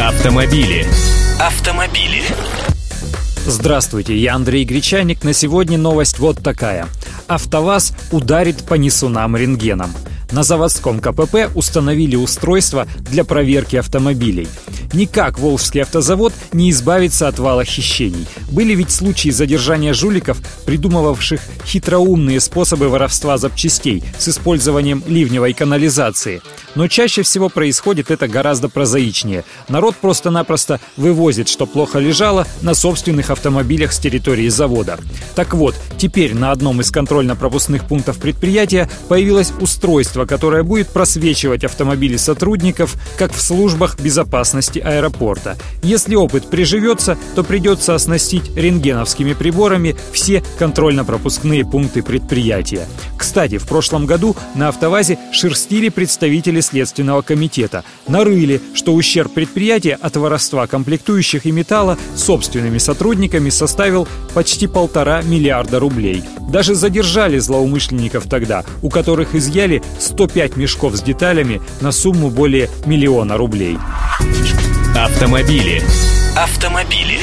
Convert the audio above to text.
Автомобили. Автомобили. Здравствуйте, я Андрей Гречаник. На сегодня новость вот такая. АвтоВАЗ ударит по несунам рентгеном. На заводском КПП установили устройство для проверки автомобилей. Никак Волжский автозавод не избавится от вала хищений. Были ведь случаи задержания жуликов, придумывавших хитроумные способы воровства запчастей с использованием ливневой канализации. Но чаще всего происходит это гораздо прозаичнее. Народ просто-напросто вывозит, что плохо лежало, на собственных автомобилях с территории завода. Так вот, теперь на одном из контрольно-пропускных пунктов предприятия появилось устройство, которое будет просвечивать автомобили сотрудников, как в службах безопасности безопасности аэропорта. Если опыт приживется, то придется оснастить рентгеновскими приборами все контрольно-пропускные пункты предприятия. Кстати, в прошлом году на «АвтоВАЗе» шерстили представители Следственного комитета. Нарыли, что ущерб предприятия от воровства комплектующих и металла собственными сотрудниками составил почти полтора миллиарда рублей. Даже задержали злоумышленников тогда, у которых изъяли 105 мешков с деталями на сумму более миллиона рублей. Автомобили. Автомобили.